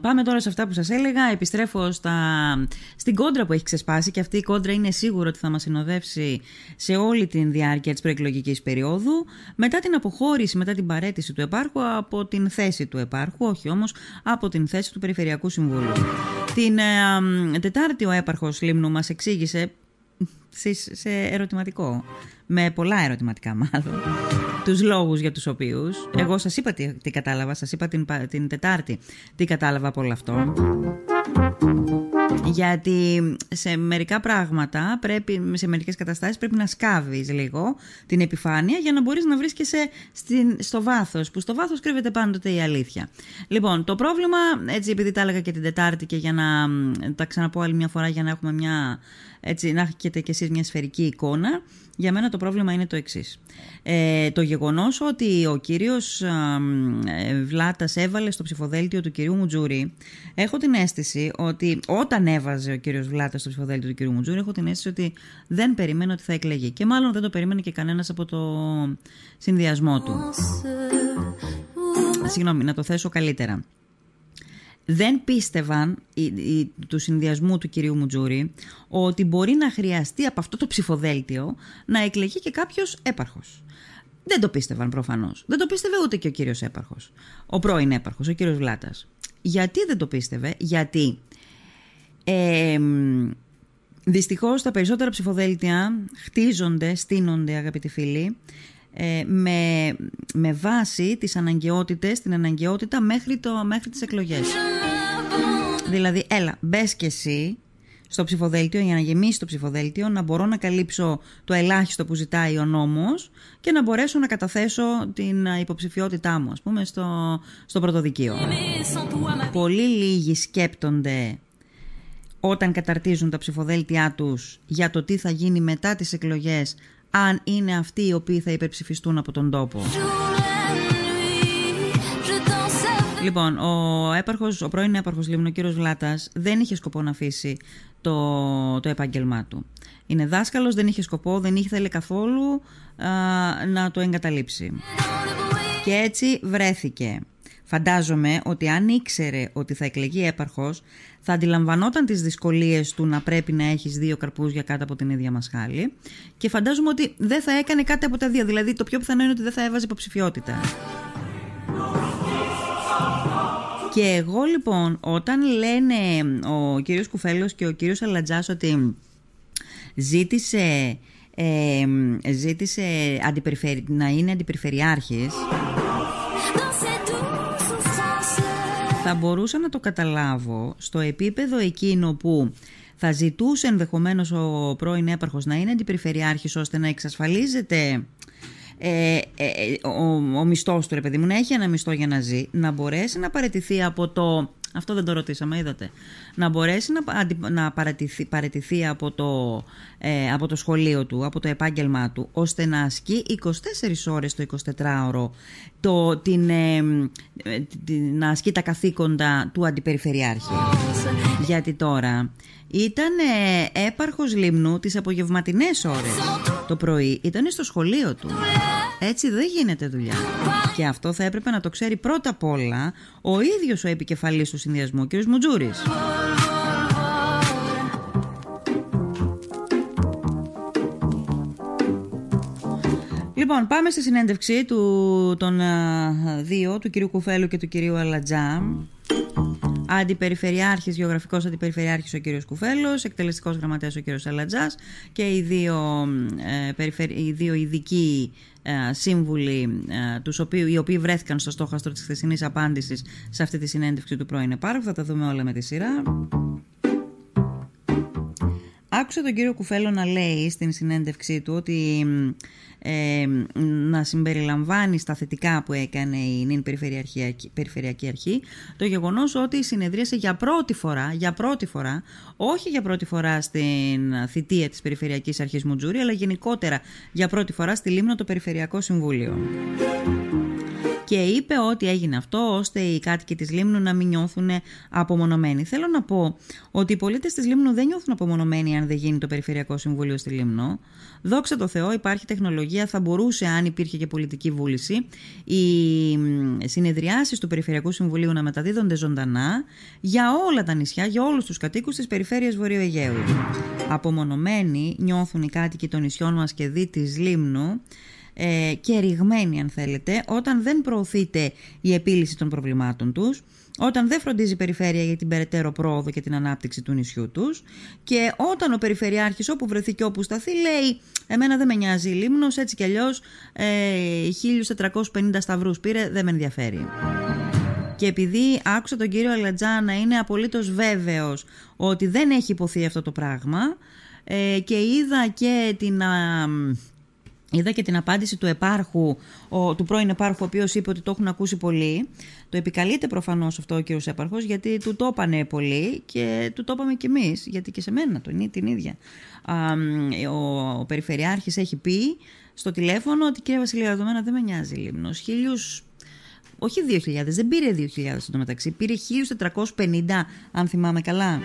Πάμε τώρα σε αυτά που σας έλεγα. Επιστρέφω στα... στην κόντρα που έχει ξεσπάσει και αυτή η κόντρα είναι σίγουρο ότι θα μας συνοδεύσει σε όλη τη διάρκεια της προεκλογικής περίοδου. Μετά την αποχώρηση, μετά την παρέτηση του επάρχου από την θέση του επάρχου, όχι όμως από την θέση του Περιφερειακού Συμβούλου. Την ε, Τετάρτη ο έπαρχος Λίμνου μας εξήγησε σε ερωτηματικό, με πολλά ερωτηματικά μάλλον, τους λόγους για τους οποίους, εγώ σας είπα τι, τι κατάλαβα, σας είπα την, την Τετάρτη τι κατάλαβα από όλο αυτό. Γιατί σε μερικά πράγματα, πρέπει, σε μερικές καταστάσεις πρέπει να σκάβεις λίγο την επιφάνεια για να μπορείς να βρίσκεσαι στην, στο βάθος, που στο βάθος κρύβεται πάντοτε η αλήθεια. Λοιπόν, το πρόβλημα, έτσι επειδή τα έλεγα και την Τετάρτη και για να τα ξαναπώ άλλη μια φορά για να έχουμε μια έτσι, να έχετε κι εσείς μια σφαιρική εικόνα, για μένα το πρόβλημα είναι το εξής. Ε, το γεγονός ότι ο κύριος ε, Βλάτας έβαλε στο ψηφοδέλτιο του κυρίου Μουτζούρη, έχω την αίσθηση ότι όταν έβαζε ο κύριος Βλάτας στο ψηφοδέλτιο του κυρίου Μουτζούρη, έχω την αίσθηση ότι δεν περίμενε ότι θα εκλεγεί. Και μάλλον δεν το περίμενε και κανένας από το συνδυασμό του. Συγγνώμη, να το θέσω καλύτερα δεν πίστευαν του συνδυασμού του κυρίου Μουτζούρη ότι μπορεί να χρειαστεί από αυτό το ψηφοδέλτιο να εκλεγεί και κάποιος έπαρχος. Δεν το πίστευαν προφανώς. Δεν το πίστευε ούτε και ο κύριος έπαρχος. Ο πρώην έπαρχος, ο κύριος Βλάτας. Γιατί δεν το πίστευε, Γιατί ε, δυστυχώς τα περισσότερα ψηφοδέλτια χτίζονται, στείνονται αγαπητοί φίλοι ε, με, με βάση τις αναγκαιότητες, την αναγκαιότητα μέχρι, το, μέχρι τις εκλογές. Δηλαδή, έλα, μπες και εσύ στο ψηφοδέλτιο για να γεμίσεις το ψηφοδέλτιο, να μπορώ να καλύψω το ελάχιστο που ζητάει ο νόμος και να μπορέσω να καταθέσω την υποψηφιότητά μου, ας πούμε, στο, στο πρωτοδικείο. Πολύ λίγοι σκέπτονται όταν καταρτίζουν τα ψηφοδέλτιά τους για το τι θα γίνει μετά τις εκλογές αν είναι αυτοί οι οποίοι θα υπερψηφιστούν από τον τόπο. Λοιπόν, ο, έπαρχος, ο πρώην έπαρχος Λίμνου, ο κύριος Βλάτας, δεν είχε σκοπό να αφήσει το, το επάγγελμά του. Είναι δάσκαλος, δεν είχε σκοπό, δεν ήθελε καθόλου να το εγκαταλείψει. Και έτσι βρέθηκε. Φαντάζομαι ότι αν ήξερε ότι θα εκλεγεί έπαρχος, θα αντιλαμβανόταν τις δυσκολίες του να πρέπει να έχεις δύο καρπούς για κάτω από την ίδια μασχάλη και φαντάζομαι ότι δεν θα έκανε κάτι από τα δύο. Δηλαδή το πιο πιθανό είναι ότι δεν θα έβαζε υποψηφιότητα. Και εγώ λοιπόν όταν λένε ο κύριος Κουφέλος και ο κύριος Αλατζάς ότι ζήτησε, ε, ζήτησε να είναι αντιπεριφερειάρχης θα μπορούσα να το καταλάβω στο επίπεδο εκείνο που θα ζητούσε ενδεχομένως ο πρώην έπαρχος να είναι αντιπεριφερειάρχης ώστε να εξασφαλίζεται ε, ε, ε, ο, ο μισθός του ρε παιδί μου να έχει ένα μισθό για να ζει να μπορέσει να παραιτηθεί από το αυτό δεν το ρωτήσαμε, είδατε. Να μπορέσει να, να παρατηθεί, παρατηθεί από, το, ε, από το σχολείο του, από το επάγγελμά του, ώστε να ασκεί 24 ώρες το 24ωρο, το, την, ε, την, να ασκεί τα καθήκοντα του αντιπεριφερειάρχη. Γιατί τώρα ήταν ε, έπαρχος λιμνού τις απογευματινές ώρες. Το πρωί ήταν στο σχολείο του. Έτσι δεν γίνεται δουλειά. Και αυτό θα έπρεπε να το ξέρει πρώτα απ' όλα ο ίδιος ο επικεφαλής του συνδυασμού, ο κ. Μουτζούρης. Λοιπόν, πάμε στη συνέντευξη του, των δύο, του κυρίου Κουφέλου και του κυρίου Αλατζά. Αντιπεριφερειάρχης, γεωγραφικός αντιπεριφερειάρχης ο κύριος Κουφέλος, εκτελεστικός γραμματέας ο κύριος Αλατζάς και οι δύο, ε, οι δύο ειδικοί ε, σύμβουλοι ε, τους οποίου, οι οποίοι βρέθηκαν στο στόχαστρο της χθεσινής απάντησης σε αυτή τη συνέντευξη του πρώην Επάρου. Θα τα δούμε όλα με τη σειρά. Άκουσα τον κύριο Κουφέλο να λέει στην συνέντευξή του ότι ε, να συμπεριλαμβάνει στα θετικά που έκανε η νυν Περιφερειακή Αρχή το γεγονός ότι συνεδρίασε για πρώτη φορά, για πρώτη φορά, όχι για πρώτη φορά στην θητεία της Περιφερειακής Αρχής Μουτζούρη, αλλά γενικότερα για πρώτη φορά στη Λίμνο το Περιφερειακό Συμβούλιο. και είπε ότι έγινε αυτό ώστε οι κάτοικοι της Λίμνου να μην νιώθουν απομονωμένοι. Θέλω να πω ότι οι πολίτες της Λίμνου δεν νιώθουν απομονωμένοι αν δεν γίνει το Περιφερειακό Συμβούλιο στη Λίμνο. Δόξα τω Θεώ υπάρχει τεχνολογία, θα μπορούσε αν υπήρχε και πολιτική βούληση οι συνεδριάσεις του Περιφερειακού Συμβουλίου να μεταδίδονται ζωντανά για όλα τα νησιά, για όλους τους κατοίκους της περιφέρειας Βορείου Αιγαίου. Απομονωμένοι νιώθουν οι κάτοικοι των νησιών μας και δι της Λίμνου ε, και ρηγμένοι αν θέλετε όταν δεν προωθείται η επίλυση των προβλημάτων τους όταν δεν φροντίζει η περιφέρεια για την περαιτέρω πρόοδο και την ανάπτυξη του νησιού τους και όταν ο περιφερειάρχης όπου βρεθεί και όπου σταθεί λέει εμένα δεν με νοιάζει η Λίμνος έτσι κι αλλιώς ε, 1450 σταυρούς πήρε δεν με ενδιαφέρει. Και επειδή άκουσα τον κύριο Αλατζά να είναι απολύτως βέβαιος ότι δεν έχει υποθεί αυτό το πράγμα ε, και είδα και την... Είδα και την απάντηση του επάρχου, ο, του πρώην επάρχου, ο οποίος είπε ότι το έχουν ακούσει πολύ. Το επικαλείται προφανώς αυτό ο κύριος έπαρχο, γιατί του το είπανε πολύ και του το είπαμε κι εμείς, γιατί και σε μένα το, την ίδια. Α, ο, ο Περιφερειάρχης έχει πει στο τηλέφωνο ότι κύριε Βασιλεία, δεδομένα δεν με νοιάζει λίμνος. Χίλιους όχι 2.000, δεν πήρε 2.000 στο μεταξύ, πήρε 1.450 αν θυμάμαι καλά.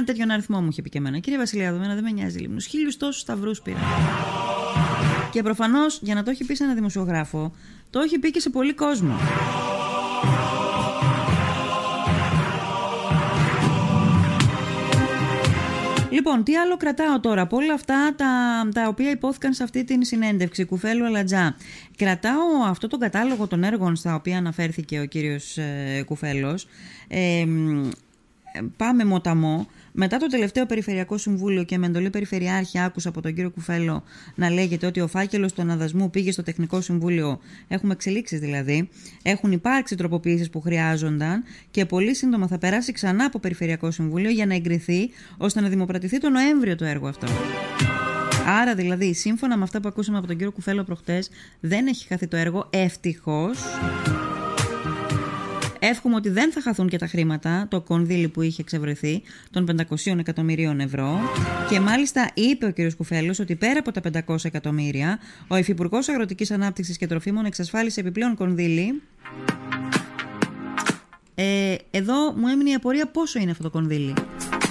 Ε, έναν τέτοιον αριθμό μου είχε πει και εμένα. Κύριε Βασιλεία, εμένα δεν με νοιάζει λίμνο. Χίλιους τόσους σταυρούς πήρα. Και προφανώς για να το έχει πει σε ένα δημοσιογράφο, το έχει πει και σε πολύ κόσμο. Λοιπόν, τι άλλο κρατάω τώρα από όλα αυτά τα, τα οποία υπόθηκαν σε αυτή την συνέντευξη Κουφέλου Αλατζά. Κρατάω αυτό τον κατάλογο των έργων στα οποία αναφέρθηκε ο κύριος ε, Κουφέλος. Ε, πάμε μοταμό. Μετά το τελευταίο Περιφερειακό Συμβούλιο και με εντολή Περιφερειάρχη, άκουσα από τον κύριο Κουφέλο να λέγεται ότι ο φάκελος του αναδασμού πήγε στο Τεχνικό Συμβούλιο. Έχουμε εξελίξεις δηλαδή. Έχουν υπάρξει τροποποιήσεις που χρειάζονταν και πολύ σύντομα θα περάσει ξανά από Περιφερειακό Συμβούλιο για να εγκριθεί ώστε να δημοπρατηθεί το Νοέμβριο το έργο αυτό. Άρα δηλαδή, σύμφωνα με αυτά που ακούσαμε από τον κύριο Κουφέλο προχτές, δεν έχει χαθεί το έργο, ευτυχώς. Εύχομαι ότι δεν θα χαθούν και τα χρήματα, το κονδύλι που είχε εξευρεθεί, των 500 εκατομμυρίων ευρώ. Και μάλιστα είπε ο κ. Κουφέλος ότι πέρα από τα 500 εκατομμύρια, ο Υφυπουργός Αγροτικής Ανάπτυξης και Τροφίμων εξασφάλισε επιπλέον κονδύλι. Ε, εδώ μου έμεινε η απορία πόσο είναι αυτό το κονδύλι.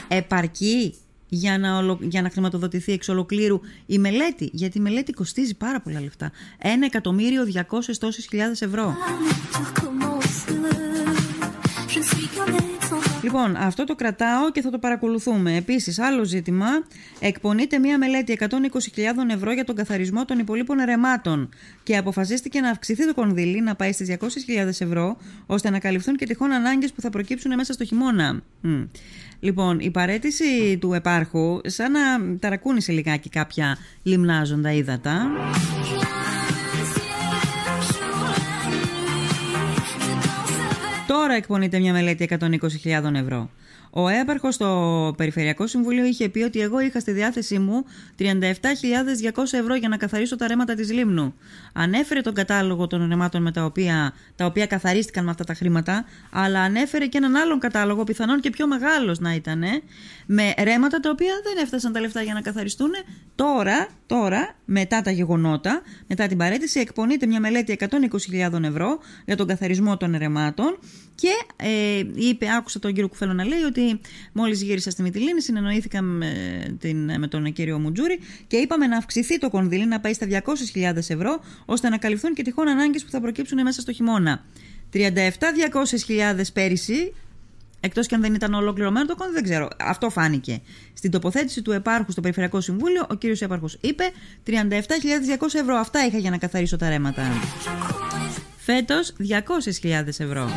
Επαρκεί για να, για να χρηματοδοτηθεί εξ ολοκλήρου η μελέτη; Γιατί η μελέτη κοστίζει πάρα πολλά λεφτά. Ένα εκατομμύριο διακόσιες τόσες χιλιάδες ευρώ. Λοιπόν, αυτό το κρατάω και θα το παρακολουθούμε. Επίσης, άλλο ζήτημα. Εκπονείται μία μελέτη 120.000 ευρώ για τον καθαρισμό των υπολείπων ερεμάτων και αποφασίστηκε να αυξηθεί το κονδύλι να πάει στις 200.000 ευρώ ώστε να καλυφθούν και τυχόν ανάγκες που θα προκύψουν μέσα στο χειμώνα. Λοιπόν, η παρέτηση του επάρχου, σαν να ταρακούνησε λιγάκι κάποια λιμνάζοντα ύδατα. Τώρα εκπονείται μια μελέτη 120.000 ευρώ. Ο έπαρχος στο Περιφερειακό Συμβουλίο είχε πει ότι εγώ είχα στη διάθεσή μου 37.200 ευρώ για να καθαρίσω τα ρέματα της Λίμνου. Ανέφερε τον κατάλογο των ρεμάτων με τα οποία, τα οποία καθαρίστηκαν με αυτά τα χρήματα, αλλά ανέφερε και έναν άλλον κατάλογο, πιθανόν και πιο μεγάλος να ήταν, με ρέματα τα οποία δεν έφτασαν τα λεφτά για να καθαριστούν. Τώρα, τώρα, μετά τα γεγονότα, μετά την παρέτηση, εκπονείται μια μελέτη 120.000 ευρώ για τον καθαρισμό των ρεμάτων και ε, είπε, άκουσα τον κύριο Κουφέλο να λέει ότι μόλις γύρισα στη Μυτιλίνη, συνεννοήθηκα με, την, με τον κύριο Μουτζούρη και είπαμε να αυξηθεί το κονδύλι, να πάει στα 200.000 ευρώ, ώστε να καλυφθούν και τυχόν ανάγκες που θα προκύψουν μέσα στο χειμώνα. 37.200.000 πέρυσι, εκτός και αν δεν ήταν ολοκληρωμένο το κονδύλι, δεν ξέρω. Αυτό φάνηκε. Στην τοποθέτηση του Επάρχου στο Περιφερειακό Συμβούλιο, ο κύριος Έπαρχο είπε 37.200 ευρώ. Αυτά είχα για να καθαρίσω τα ρέματα. Φέτος 200.000 ευρώ.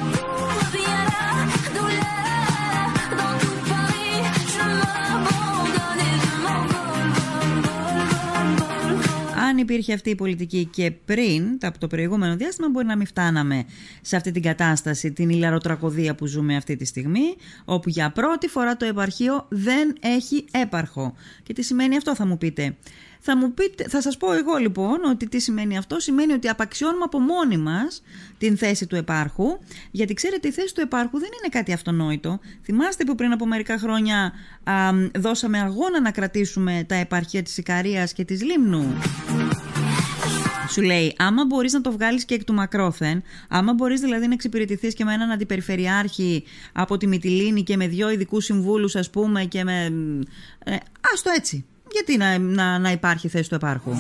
Αν υπήρχε αυτή η πολιτική και πριν, από το προηγούμενο διάστημα, μπορεί να μην φτάναμε σε αυτή την κατάσταση, την ηλαροτρακωδία που ζούμε αυτή τη στιγμή, όπου για πρώτη φορά το επαρχείο δεν έχει έπαρχο. Και τι σημαίνει αυτό θα μου πείτε. Θα, μου πείτε, θα σας πω εγώ λοιπόν ότι τι σημαίνει αυτό. Σημαίνει ότι απαξιώνουμε από μόνοι μας την θέση του επάρχου, γιατί ξέρετε η θέση του επάρχου δεν είναι κάτι αυτονόητο. Θυμάστε που πριν από μερικά χρόνια δώσαμε αγώνα να κρατήσουμε τα επαρχία της Ικαρίας και της Λίμνου. Σου λέει, άμα μπορείς να το βγάλεις και εκ του μακρόθεν, άμα μπορείς δηλαδή να εξυπηρετηθείς και με έναν αντιπεριφερειάρχη από τη Μυτιλίνη και με δύο ειδικούς συμβούλους, ας πούμε, και με. Ε, άστο έτσι. Γιατί να, να, να υπάρχει θέση του επάρχου;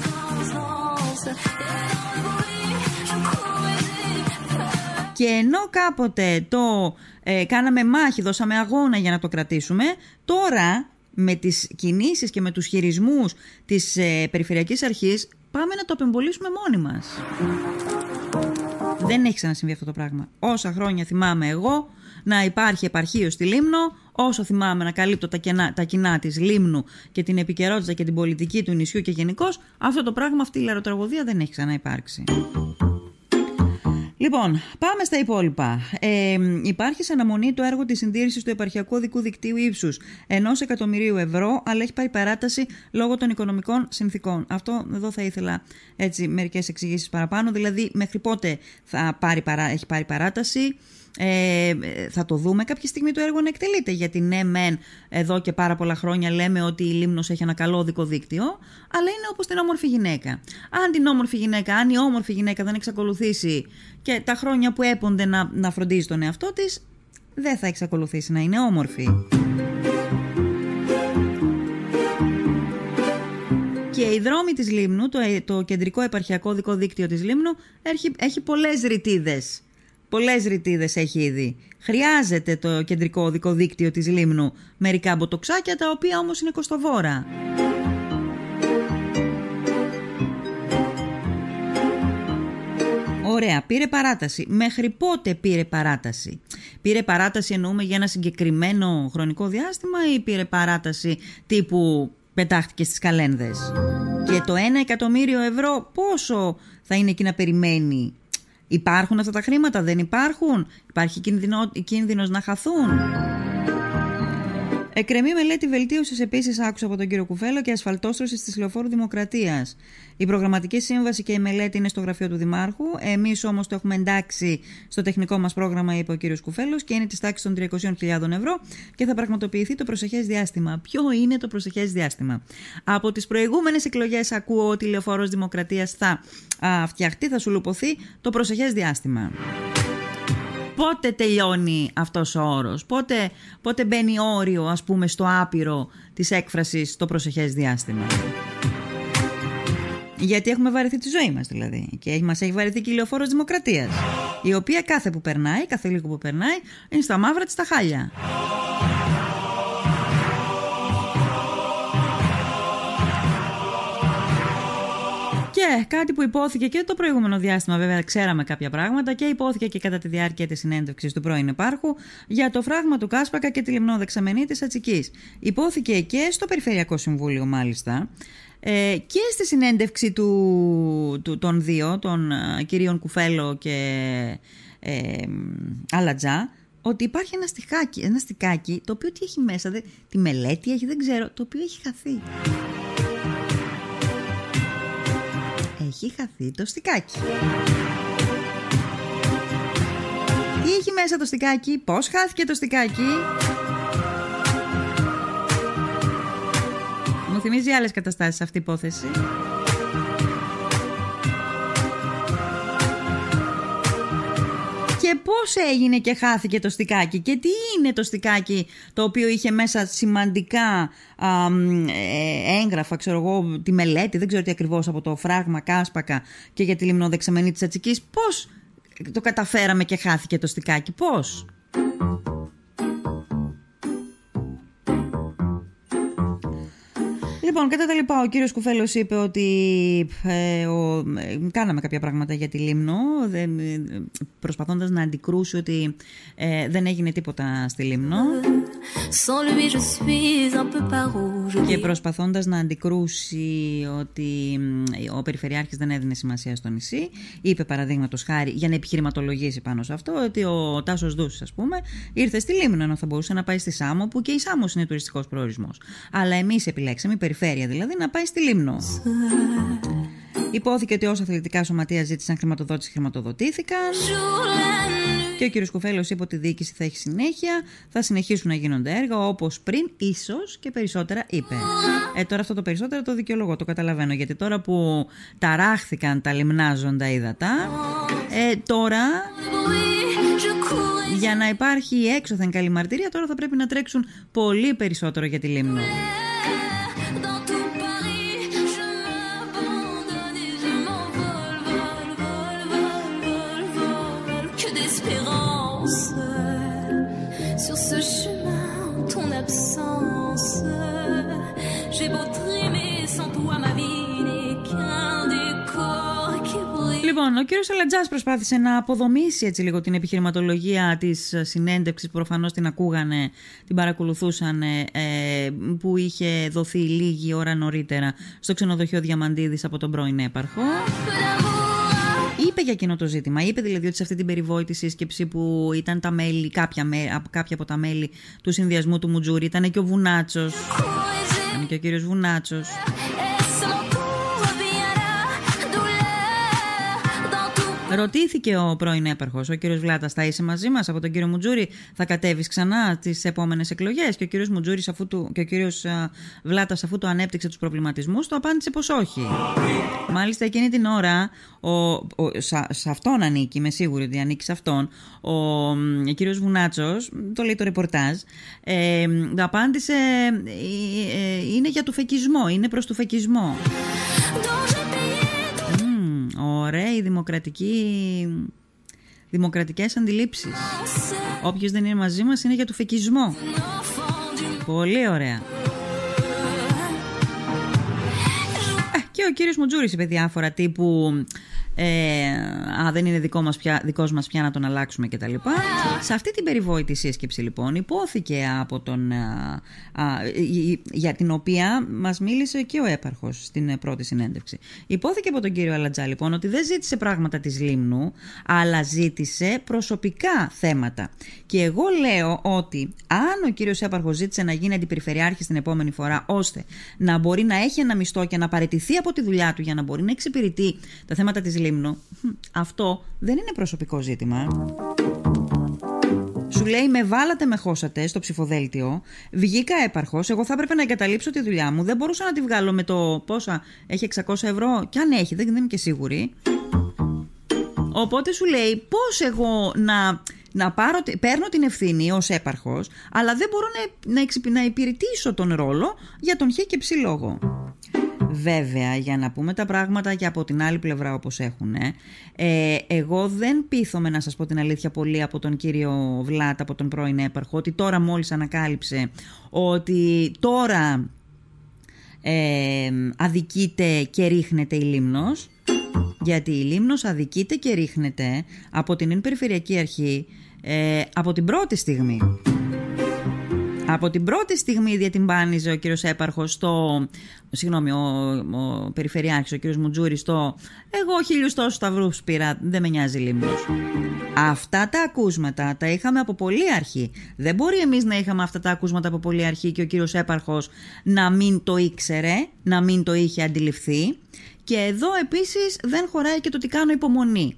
Και ενώ κάποτε το ε, κάναμε μάχη, δώσαμε αγώνα για να το κρατήσουμε, τώρα με τις κινήσεις και με τους χειρισμούς της ε, Περιφερειακής Αρχής πάμε να το απεμπολίσουμε μόνοι μας. Δεν έχει ξανασυμβεί αυτό το πράγμα. Όσα χρόνια θυμάμαι εγώ να υπάρχει επαρχείο στη Λίμνο, όσο θυμάμαι να καλύπτω τα, κενά, τα κοινά της Λίμνου και την επικαιρότητα και την πολιτική του νησιού και γενικώ, αυτό το πράγμα, αυτή η λαροτραγωδία δεν έχει ξαναυπάρξει. Λοιπόν, πάμε στα υπόλοιπα. Ε, υπάρχει σε αναμονή το έργο της συντήρησης του επαρχιακού δικού δικτύου ύψους ενός εκατομμυρίου ευρώ, αλλά έχει πάρει παράταση λόγω των οικονομικών συνθήκων. Αυτό εδώ θα ήθελα έτσι μερικές εξηγήσεις παραπάνω. Δηλαδή, μέχρι πότε θα πάρει, έχει πάρει παράταση; Ε, θα το δούμε κάποια στιγμή το έργο να εκτελείται. Γιατί ναι, μεν εδώ και πάρα πολλά χρόνια λέμε ότι η Λίμνος έχει ένα καλό δικό δίκτυο, αλλά είναι όπως την όμορφη γυναίκα. Αν την όμορφη γυναίκα, αν η όμορφη γυναίκα δεν εξακολουθήσει και τα χρόνια που έπονται να, να φροντίζει τον εαυτό της, δεν θα εξακολουθήσει να είναι όμορφη. Και η δρόμη της Λίμνου, το, το κεντρικό επαρχιακό δικό δίκτυο της Λίμνου, έχει, έχει πολλές ρητίδες Πολλές ρητίδες έχει ήδη. Χρειάζεται το κεντρικό οδικό δίκτυο της Λίμνου μερικά μποτοξάκια τα οποία όμως είναι κοστοβόρα. Ωραία, πήρε παράταση. Μέχρι πότε πήρε παράταση; Πήρε παράταση εννοούμε για ένα συγκεκριμένο χρονικό διάστημα ή πήρε παράταση τύπου πετάχτηκε στις καλένδες; Και το 1 εκατομμύριο ευρώ πόσο θα είναι εκεί να περιμένει Υπάρχουν αυτά τα χρήματα, δεν υπάρχουν; Υπάρχει κίνδυνο, κίνδυνος να χαθούν; Εκρεμή μελέτη βελτίωσης επίσης, άκουσα από τον κύριο Κουφέλο, και ασφαλτόστρωση της Λεωφόρου Δημοκρατίας. Η προγραμματική σύμβαση και η μελέτη είναι στο γραφείο του Δημάρχου. Εμείς όμως το έχουμε εντάξει στο τεχνικό μας πρόγραμμα, είπε ο κύριος Κουφέλο, και είναι της τάξης των 300.000 ευρώ και θα πραγματοποιηθεί το προσεχές διάστημα. Ποιο είναι το προσεχές διάστημα; Από τις προηγούμενες εκλογές ακούω ότι η Λεωφόρος Δημοκρατίας θα φτιαχτεί, θα σου λουποθεί το προσεχές διάστημα πότε τελειώνει αυτός ο όρος, πότε, πότε μπαίνει όριο ας πούμε στο άπειρο της έκφρασης το προσεχές διάστημα. Γιατί έχουμε βαρεθεί τη ζωή μας δηλαδή και μας έχει βαρεθεί και η λεωφόρος δημοκρατίας η οποία κάθε που περνάει, κάθε λίγο που περνάει είναι στα μαύρα της τα χάλια. Και κάτι που υπόθηκε και το προηγούμενο διάστημα, βέβαια, ξέραμε κάποια πράγματα και υπόθηκε και κατά τη διάρκεια της συνέντευξης του πρώην Επάρχου για το φράγμα του Κάσπακα και τη λιμνόδεξαμενή της Ατσικής. Υπόθηκε και στο Περιφερειακό Συμβούλιο, μάλιστα, ε, και στη συνέντευξη του, του, των δύο, των uh, κυρίων Κουφέλο και ε, Αλατζά, ότι υπάρχει ένα στικάκι, ένα στικάκι το οποίο τι έχει μέσα, δε, τη μελέτη έχει, δεν ξέρω, το οποίο έχει χαθεί. Έχει χαθεί το στικάκι. Τι έχει μέσα το στικάκι, πώς χάθηκε το στικάκι; Μου θυμίζει άλλες καταστάσεις αυτή η υπόθεση. Και πώς έγινε και χάθηκε το στικάκι και τι είναι το στικάκι το οποίο είχε μέσα σημαντικά α, ε, έγγραφα, ξέρω εγώ, τη μελέτη, δεν ξέρω τι ακριβώς από το φράγμα Κάσπακα και για τη λιμνοδεξαμενή της Ατσικής. Πώς το καταφέραμε και χάθηκε το στικάκι, πώς; Λοιπόν, κατά τα λοιπά, ο κύριος Κουφέλος είπε ότι ε, ο, ε, κάναμε κάποια πράγματα για τη Λίμνο, ε, προσπαθώντας να αντικρούσει ότι ε, δεν έγινε τίποτα στη Λίμνο. Και προσπαθώντας να αντικρούσει ότι ο Περιφερειάρχης δεν έδινε σημασία στο νησί, είπε παραδείγματος χάρη για να επιχειρηματολογήσει πάνω σε αυτό ότι ο Τάσος Δούση, ας πούμε, ήρθε στη Λίμνο ενώ θα μπορούσε να πάει στη Σάμο, που και η Σάμος είναι τουριστικός προορισμός. Αλλά εμείς επιλέξαμε, η περιφέρεια δηλαδή, να πάει στη Λίμνο. Υπόθηκε ότι όσα αθλητικά σωματεία ζήτησαν χρηματοδότηση χρηματοδοτήθηκαν Και ο κύριος Κουφέλος είπε ότι η διοίκηση θα έχει συνέχεια, θα συνεχίσουν να γίνονται έργα όπως πριν, ίσως και περισσότερα είπε. Ε, τώρα αυτό το περισσότερο το δικαιολογώ, το καταλαβαίνω. Γιατί τώρα που ταράχθηκαν τα λιμνάζοντα ύδατα, ε, τώρα για να υπάρχει έξωθεν καλή μαρτυρία, τώρα θα πρέπει να τρέξουν πολύ περισσότερο για τη Λίμνο. Λοιπόν, ο κύριος Αλατζάς προσπάθησε να αποδομήσει έτσι λίγο την επιχειρηματολογία της συνέντευξης που προφανώς την ακούγανε, την παρακολουθούσαν ε, που είχε δοθεί λίγη ώρα νωρίτερα στο ξενοδοχείο Διαμαντίδης από τον πρώην έπαρχο. Είπε για εκείνο το ζήτημα. Είπε δηλαδή ότι σε αυτή την περιβόητη σύσκεψη που ήταν τα μέλη, κάποια, κάποια από τα μέλη του συνδυασμού του Μουτζούρι, ήταν και ο Βουνάτσος. Ήταν και ο κύριος Βουνάτσος. Ρωτήθηκε ο πρώην έπαρχος, ο κύριος Βλάτας, θα είσαι μαζί μας από τον κύριο Μουτζούρη, θα κατέβεις ξανά τις επόμενες εκλογές; Και ο κύριος Μουτζούρης και ο κύριος Βλάτας, αφού το ανέπτυξε τους προβληματισμούς, το απάντησε πως όχι. Μάλιστα εκείνη την ώρα, ο, ο, σε αυτόν ανήκει, είμαι σίγουρη ότι ανήκει σε αυτόν, ο, ο κύριος Βουνάτσος, το λέει το ρεπορτάζ, ε, το απάντησε ε, ε, είναι για του φεκισμό, είναι προς του φεκισμό ωραίοι δημοκρατικοί δημοκρατικές αντιλήψεις. Όποιος δεν είναι μαζί μας είναι για το φεκισμό. Πολύ ωραία. Ε, και ο κύριος Μουτζούρης είπε διάφορα τύπου ε, α, δεν είναι δικό μας πια, δικός μας πια να τον αλλάξουμε κτλ. Σε αυτή την περιβόητη σύσκεψη λοιπόν υπόθηκε από τον, α, για την οποία μας μίλησε και ο έπαρχος στην πρώτη συνέντευξη. Υπόθηκε από τον κύριο Αλατζά λοιπόν ότι δεν ζήτησε πράγματα της Λίμνου αλλά ζήτησε προσωπικά θέματα. Και εγώ λέω ότι αν ο κύριος έπαρχος ζήτησε να γίνει αντιπεριφερειάρχης την επόμενη φορά ώστε να μπορεί να έχει ένα μισθό και να παραιτηθεί από τη δουλειά του για να μπορεί να εξυπηρετεί τα θέματα της Λίμνου, αυτό δεν είναι προσωπικό ζήτημα. Σου λέει με βάλατε με χώσατε στο ψηφοδέλτιο, βγήκα έπαρχος, εγώ θα έπρεπε να εγκαταλείψω τη δουλειά μου, δεν μπορούσα να τη βγάλω με το πόσα έχει 600 ευρώ, και αν έχει, δεν, είμαι και σίγουρη. Οπότε σου λέει πώς εγώ να, να πάρω, παίρνω την ευθύνη ως έπαρχος, αλλά δεν μπορώ να, να, να υπηρετήσω τον ρόλο για τον χ και ψ λόγο. Βέβαια, για να πούμε τα πράγματα και από την άλλη πλευρά όπως έχουν, ε, εγώ δεν πείθομαι να σας πω την αλήθεια πολύ από τον κύριο Βλάτ, από τον πρώην έπαρχο, ότι τώρα μόλις ανακάλυψε ότι τώρα ε, αδικείται και ρίχνεται η Λίμνος, γιατί η Λίμνος αδικείται και ρίχνεται από την Περιφερειακή Αρχή ε, από την πρώτη στιγμή. Από την πρώτη στιγμή διατυμπάνιζε ο κύριος Έπαρχος στο, συγγνώμη, ο, ο Περιφερειάρχης, ο κύριος Μουτζούρης στο «Εγώ χίλιους τόσους σταυρούς πήρα, δεν με νοιάζει λίμνος». Αυτά τα ακούσματα τα είχαμε από πολύ αρχή. Δεν μπορεί εμείς να είχαμε αυτά τα ακούσματα από πολύ αρχή και ο κύριος Έπαρχος να μην το ήξερε, να μην το είχε αντιληφθεί. Και εδώ επίσης δεν χωράει και το ότι κάνω υπομονή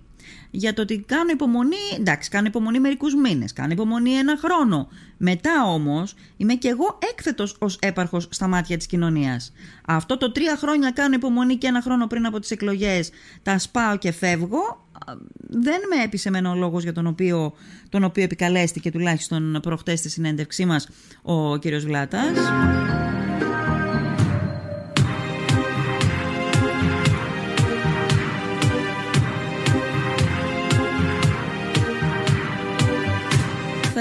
για το ότι κάνω υπομονή, εντάξει, κάνω υπομονή μερικούς μήνες, κάνω υπομονή ένα χρόνο. Μετά όμως είμαι και εγώ έκθετος ως έπαρχος στα μάτια της κοινωνίας. Αυτό το τρία χρόνια κάνω υπομονή και ένα χρόνο πριν από τις εκλογές τα σπάω και φεύγω. Δεν με έπεισε εμένα ο λόγος για τον οποίο, τον οποίο επικαλέστηκε τουλάχιστον προχτές στη συνέντευξή μας ο κύριος Βλάτας.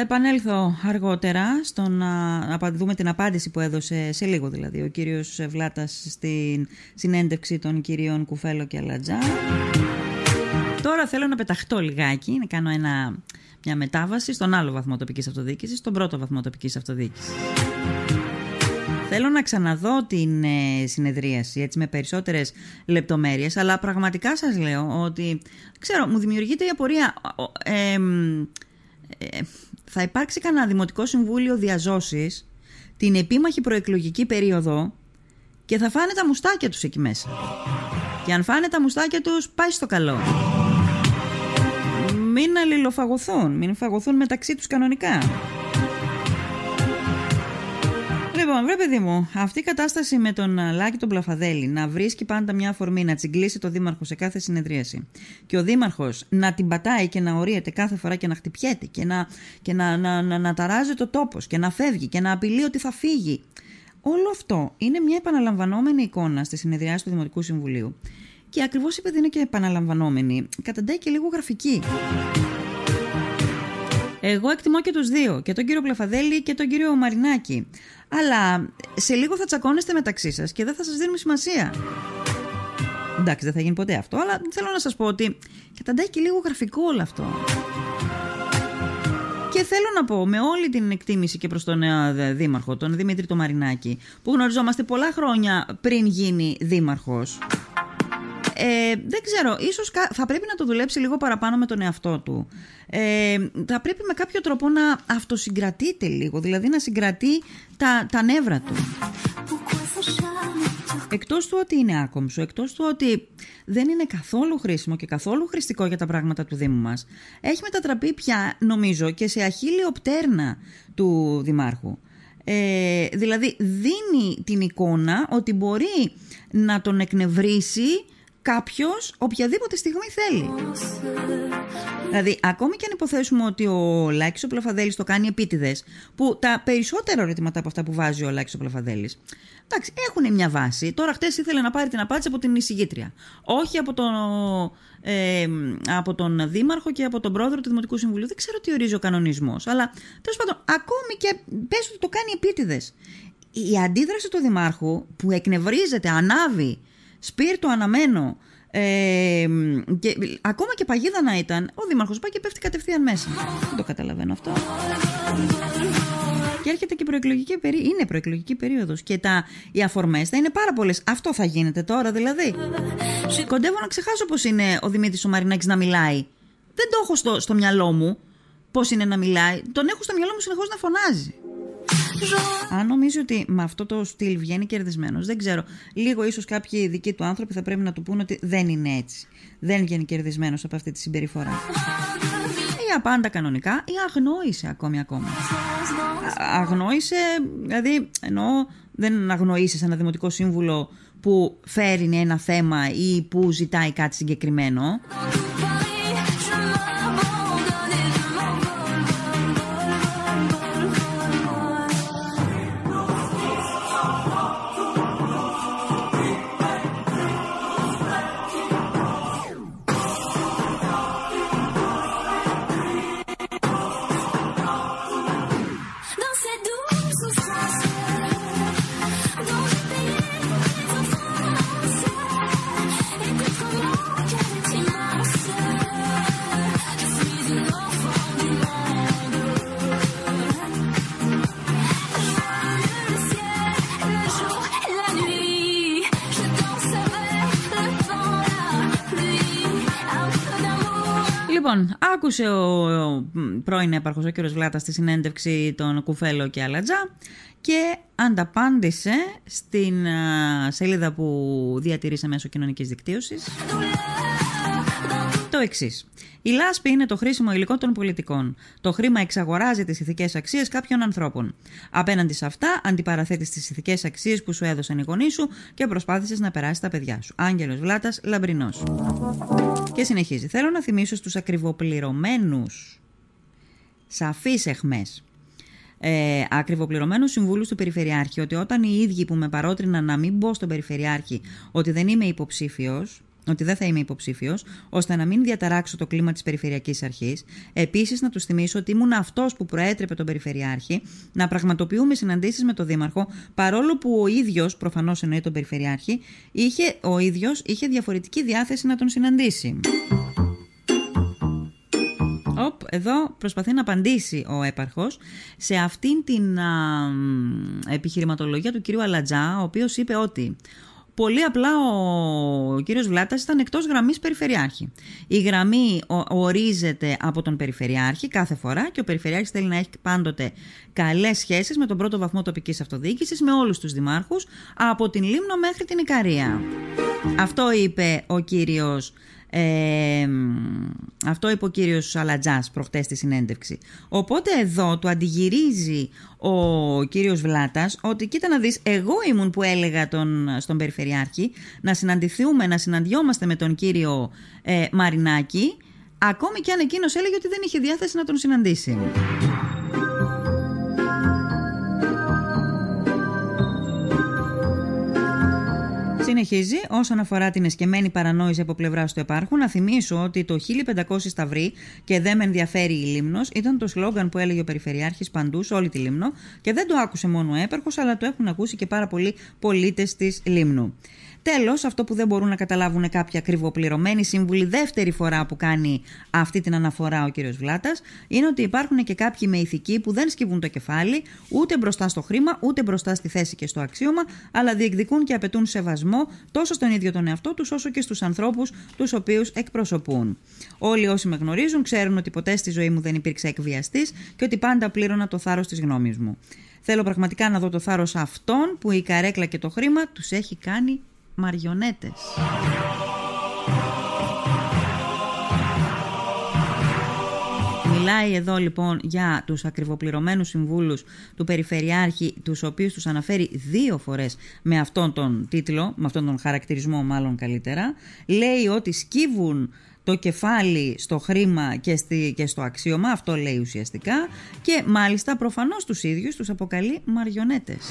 Επανέλθω αργότερα στο να δούμε την απάντηση που έδωσε σε λίγο δηλαδή ο κύριος Βλάτας στην συνέντευξη των κυρίων Κουφέλο και Αλατζά. Τώρα θέλω να πεταχτώ λιγάκι, να κάνω ένα, μια μετάβαση στον άλλο βαθμό τοπικής αυτοδιοίκησης, στον πρώτο βαθμό τοπικής αυτοδιοίκησης. Θέλω να ξαναδώ την ε, συνεδρίαση έτσι με περισσότερες λεπτομέρειες, αλλά πραγματικά σας λέω ότι, ξέρω, μου δημιουργείται η απορία... Ε, ε, θα υπάρξει κανένα δημοτικό συμβούλιο διαζώσης την επίμαχη προεκλογική περίοδο και θα φάνε τα μουστάκια τους εκεί μέσα. Και αν φάνε τα μουστάκια τους, πάει στο καλό. μην αλληλοφαγωθούν, μην φαγωθούν μεταξύ τους κανονικά. Λοιπόν, βρε παιδί μου, αυτή η κατάσταση με τον Λάκη τον Πλαφαδέλη να βρίσκει πάντα μια αφορμή να τσιγκλίσει το Δήμαρχο σε κάθε συνεδρίαση και ο Δήμαρχος να την πατάει και να ορίεται κάθε φορά και να χτυπιέται και να, και να, να, να, να ταράζει το τόπος και να φεύγει και να απειλεί ότι θα φύγει. Όλο αυτό είναι μια επαναλαμβανόμενη εικόνα στη συνεδριάση του Δημοτικού Συμβουλίου. Και ακριβώς επειδή είναι και επαναλαμβανόμενη, καταντάει και λίγο γραφική. Εγώ εκτιμώ και τους δύο, και τον κύριο Πλεφαδέλη και τον κύριο Μαρινάκη. Αλλά σε λίγο θα τσακώνεστε μεταξύ σας και δεν θα σας δίνουμε σημασία. Εντάξει, δεν θα γίνει ποτέ αυτό, αλλά θέλω να σας πω ότι καταντάει και λίγο γραφικό όλο αυτό. Και θέλω να πω με όλη την εκτίμηση και προς τον νέο δήμαρχο, τον Δημήτρη το Μαρινάκη, που γνωριζόμαστε πολλά χρόνια πριν γίνει δήμαρχος, ε, δεν ξέρω, ίσως θα πρέπει να το δουλέψει λίγο παραπάνω με τον εαυτό του. Ε, θα πρέπει με κάποιο τρόπο να αυτοσυγκρατείται λίγο, δηλαδή να συγκρατεί τα, τα νεύρα του. Εκτός του ότι είναι άκομψο, εκτός του ότι δεν είναι καθόλου χρήσιμο και καθόλου χρηστικό για τα πράγματα του Δήμου μας, έχει μετατραπεί πια, νομίζω, και σε αχίλιο πτέρνα του Δημάρχου. Ε, δηλαδή δίνει την εικόνα ότι μπορεί να τον εκνευρίσει κάποιος οποιαδήποτε στιγμή θέλει. Δηλαδή, ακόμη και αν υποθέσουμε ότι ο Λάκης ο Πλαφαδέλης το κάνει επίτηδες, που τα περισσότερα ερωτήματα από αυτά που βάζει ο Λάκης ο Πλαφαδέλης, εντάξει, έχουν μια βάση. Τώρα, χτες ήθελε να πάρει την απάντηση από την εισηγήτρια. Όχι από τον, ε, από τον Δήμαρχο και από τον Πρόεδρο του Δημοτικού Συμβουλίου. Δεν ξέρω τι ορίζει ο κανονισμός. Αλλά τέλος πάντων, ακόμη και πες ότι το κάνει επίτηδες. Η αντίδραση του Δημάρχου που εκνευρίζεται, ανάβει σπίρτο αναμένο. Ε, και, ακόμα και παγίδα να ήταν, ο Δήμαρχος πάει και πέφτει κατευθείαν μέσα. Δεν το καταλαβαίνω αυτό. Και έρχεται και προεκλογική περίοδος. Είναι προεκλογική περίοδος. Και τα, οι αφορμές θα είναι πάρα πολλές. Αυτό θα γίνεται τώρα δηλαδή. Κοντεύω να ξεχάσω πώς είναι ο Δημήτρης ο Μαρινάκης να μιλάει. Δεν το έχω στο, στο μυαλό μου πώς είναι να μιλάει. Τον έχω στο μυαλό μου συνεχώς να φωνάζει. Αν νομίζει ότι με αυτό το στυλ βγαίνει κερδισμένος, δεν ξέρω. Λίγο ίσως κάποιοι δικοί του άνθρωποι θα πρέπει να του πούνε ότι δεν είναι έτσι. Δεν βγαίνει κερδισμένος από αυτή τη συμπεριφορά. Ή απάντα κανονικά, ή αγνόησε ακόμη ακόμα. Αγνόησε, δηλαδή εννοώ δεν αγνοήσεις ένα δημοτικό σύμβουλο που φέρει ένα θέμα ή που ζητάει κάτι συγκεκριμένο. Άκουσε ο πρώην έπαρχος ο κ. Βλάτα στη συνέντευξη των Κουφέλο και Αλατζά και ανταπάντησε στην σελίδα που διατηρήσε μέσω κοινωνικής δικτύωσης το εξής. Η λάσπη είναι το χρήσιμο υλικό των πολιτικών. Το χρήμα εξαγοράζει τις ηθικές αξίες κάποιων ανθρώπων. Απέναντι σε αυτά, αντιπαραθέτεις τις ηθικές αξίες που σου έδωσαν οι γονείς σου και προσπάθησες να περάσει τα παιδιά σου. Άγγελος Βλάτας, λαμπρινός. Και συνεχίζει. Θέλω να θυμίσω στους ακριβοπληρωμένους σαφείς εχμές ε, ακριβοπληρωμένους συμβούλους του Περιφερειάρχη ότι όταν οι ίδιοι που με παρότριναν να μην μπω στον Περιφερειάρχη ότι δεν είμαι υποψήφιος, ότι δεν θα είμαι υποψήφιος, ώστε να μην διαταράξω το κλίμα της Περιφερειακής Αρχής. Επίσης, να τους θυμίσω ότι ήμουν αυτός που προέτρεπε τον Περιφερειάρχη να πραγματοποιούμε συναντήσεις με τον Δήμαρχο, παρόλο που ο ίδιος, προφανώς εννοεί τον Περιφερειάρχη, είχε, ο ίδιος είχε διαφορετική διάθεση να τον συναντήσει. Οπ, εδώ προσπαθεί να απαντήσει ο έπαρχος σε αυτήν την α, επιχειρηματολογία του κυρίου Αλατζά, ο οποίος είπε ότι Πολύ απλά ο κύριος Βλάτας ήταν εκτός γραμμής περιφερειάρχη. Η γραμμή ορίζεται από τον περιφερειάρχη κάθε φορά και ο περιφερειάρχης θέλει να έχει πάντοτε καλές σχέσεις με τον πρώτο βαθμό τοπικής αυτοδιοίκησης, με όλους τους δημάρχους, από την Λίμνο μέχρι την Ικαρία. Αυτό είπε ο κύριος Ε, αυτό είπε ο κύριος Αλατζάς προχτές στη συνέντευξη. Οπότε εδώ του αντιγυρίζει ο κύριος Βλάτας ότι κοίτα να δεις εγώ ήμουν που έλεγα τον, στον Περιφερειάρχη να συναντηθούμε, να συναντιόμαστε με τον κύριο ε, Μαρινάκη ακόμη και αν εκείνος έλεγε ότι δεν είχε διάθεση να τον συναντήσει. Συνεχίζει, όσον αφορά την εσκεμμένη παρανόηση από πλευράς του επάρχου, να θυμίσω ότι το 1500 σταυροί και δεν με ενδιαφέρει η Λήμνος ήταν το σλόγγαν που έλεγε ο Περιφερειάρχης παντού σε όλη τη Λήμνο και δεν το άκουσε μόνο ο έπαρχο, αλλά το έχουν ακούσει και πάρα πολλοί πολίτες της Λήμνου. Τέλος, αυτό που δεν μπορούν να καταλάβουν κάποιοι ακριβοπληρωμένοι σύμβουλοι, δεύτερη φορά που κάνει αυτή την αναφορά ο κ. Βλάτας, είναι ότι υπάρχουν και κάποιοι με ηθική που δεν σκύβουν το κεφάλι ούτε μπροστά στο χρήμα, ούτε μπροστά στη θέση και στο αξίωμα, αλλά διεκδικούν και απαιτούν σεβασμό τόσο στον ίδιο τον εαυτό τους, όσο και στους ανθρώπους τους οποίους εκπροσωπούν. Όλοι όσοι με γνωρίζουν ξέρουν ότι ποτέ στη ζωή μου δεν υπήρξε εκβιαστής και ότι πάντα πλήρωνα το θάρρος της γνώμης μου. Θέλω πραγματικά να δω το θάρρος αυτών που η καρέκλα και το χρήμα τους έχει κάνει μαριονέτες. Μιλάει εδώ λοιπόν για τους ακριβοπληρωμένους συμβούλους του Περιφερειάρχη, τους οποίους τους αναφέρει δύο φορές με αυτόν τον τίτλο, με αυτόν τον χαρακτηρισμό μάλλον καλύτερα. Λέει ότι σκύβουν το κεφάλι στο χρήμα και, στη, και στο αξίωμα, αυτό λέει ουσιαστικά, και μάλιστα προφανώς τους ίδιους τους αποκαλεί μαριονέτες.